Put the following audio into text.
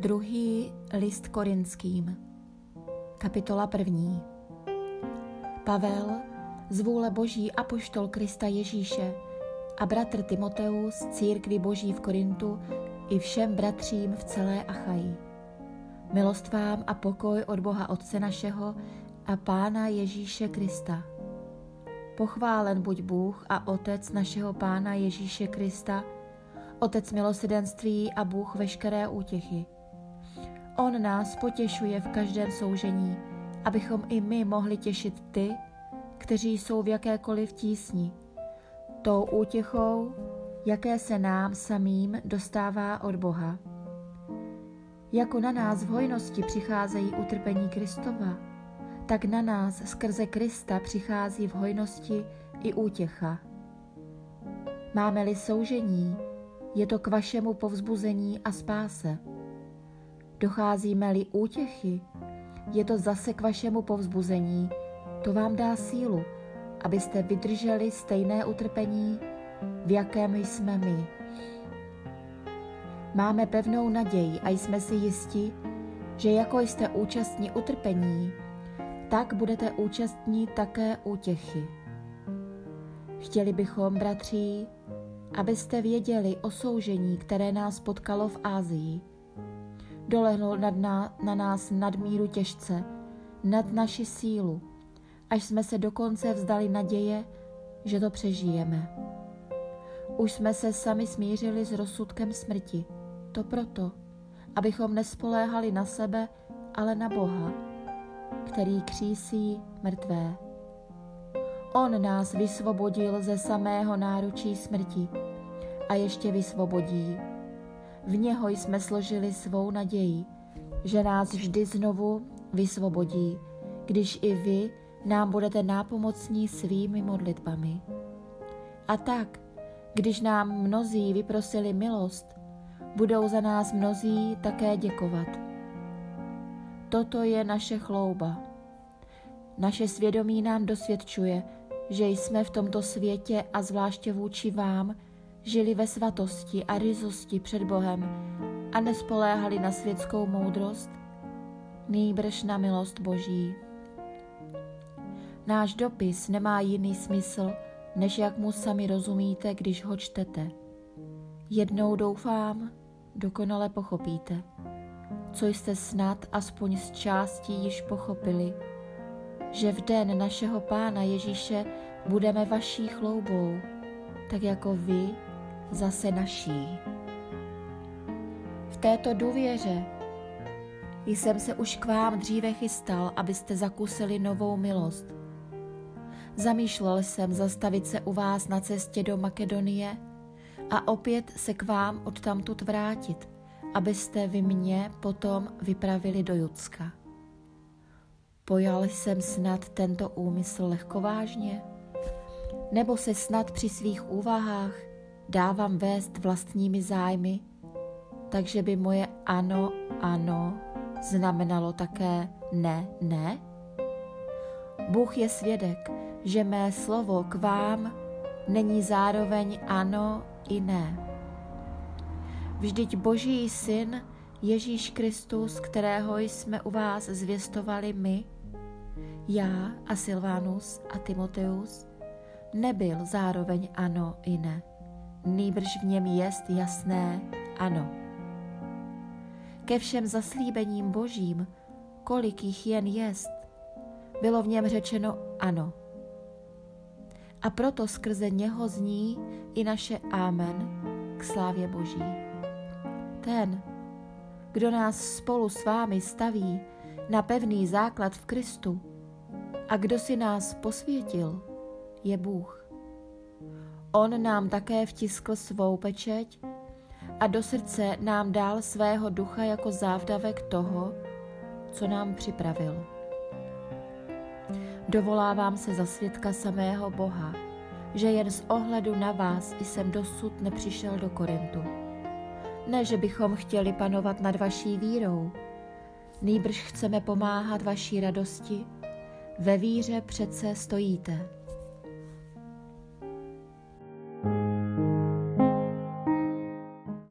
Druhý list korinským, kapitola první. Pavel, z vůle Boží apoštol Krista Ježíše a bratr Timoteus, církvi Boží v Korintu i všem bratřím v celé Achaji. Milost vám a pokoj od Boha Otce našeho a Pána Ježíše Krista. Pochválen buď Bůh a Otec našeho Pána Ježíše Krista, Otec milosedenství a Bůh veškeré útěchy. On nás potěšuje v každém soužení, abychom i my mohli těšit ty, kteří jsou v jakékoliv tísni, tou útěchou, jaké se nám samým dostává od Boha. Jako na nás v hojnosti přicházejí utrpení Kristova, tak na nás skrze Krista přichází v hojnosti i útěcha. Máme-li soužení, je to k vašemu povzbuzení a spáse. Docházíme-li útěchy, je to zase k vašemu povzbuzení, to vám dá sílu, abyste vydrželi stejné utrpení, v jakém jsme my. Máme pevnou naději a jsme si jisti, že jako jste účastní utrpení, tak budete účastní také útěchy. Chtěli bychom, bratří, abyste věděli o soužení, které nás potkalo v Ázii. Dolehlo nad na, na nás nadmíru těžce, nad naši sílu, až jsme se dokonce vzdali naděje, že to přežijeme. Už jsme se sami smířili s rozsudkem smrti. To proto, abychom nespoléhali na sebe, ale na Boha, který křísí mrtvé. On nás vysvobodil ze samého náručí smrti a ještě vysvobodí. V něho jsme složili svou naději, že nás vždy znovu vysvobodí, když i vy nám budete nápomocní svými modlitbami. A tak, když nám mnozí vyprosili milost, budou za nás mnozí také děkovat. Toto je naše chlouba. Naše svědomí nám dosvědčuje, že jsme v tomto světě a zvláště vůči vám žili ve svatosti a ryzosti před Bohem a nespoléhali na světskou moudrost, nýbrž na milost Boží. Náš dopis nemá jiný smysl, než jak mu sami rozumíte, když ho čtete. Jednou doufám, dokonale pochopíte, co jste snad aspoň z částí již pochopili, že v den našeho Pána Ježíše budeme vaší chloubou, tak jako vy zase naší. V této důvěře jsem se už k vám dříve chystal, abyste zakusili novou milost. Zamýšlel jsem zastavit se u vás na cestě do Makedonie a opět se k vám odtamtud vrátit, abyste vy mě potom vypravili do Judska. Pojal jsem snad tento úmysl lehkovážně? Nebo se snad při svých úvahách dávám vést vlastními zájmy, takže by moje ano, ano znamenalo také ne, ne? Bůh je svědek, že mé slovo k vám není zároveň ano i ne. Vždyť Boží syn Ježíš Kristus, kterého jsme u vás zvěstovali my, já a Silvánus a Timoteus, nebyl zároveň ano i ne nýbrž v něm jest jasné ano. Ke všem zaslíbením božím, kolik jich jen jest, bylo v něm řečeno ano. A proto skrze něho zní i naše Amen k slávě Boží. Ten, kdo nás spolu s vámi staví na pevný základ v Kristu a kdo si nás posvětil, je Bůh. On nám také vtiskl svou pečeť a do srdce nám dal svého ducha jako závdavek toho, co nám připravil. Dovolávám se za svědka samého Boha, že jen z ohledu na vás jsem dosud nepřišel do Korintu. Ne, že bychom chtěli panovat nad vaší vírou, nýbrž chceme pomáhat vaší radosti, ve víře přece stojíte.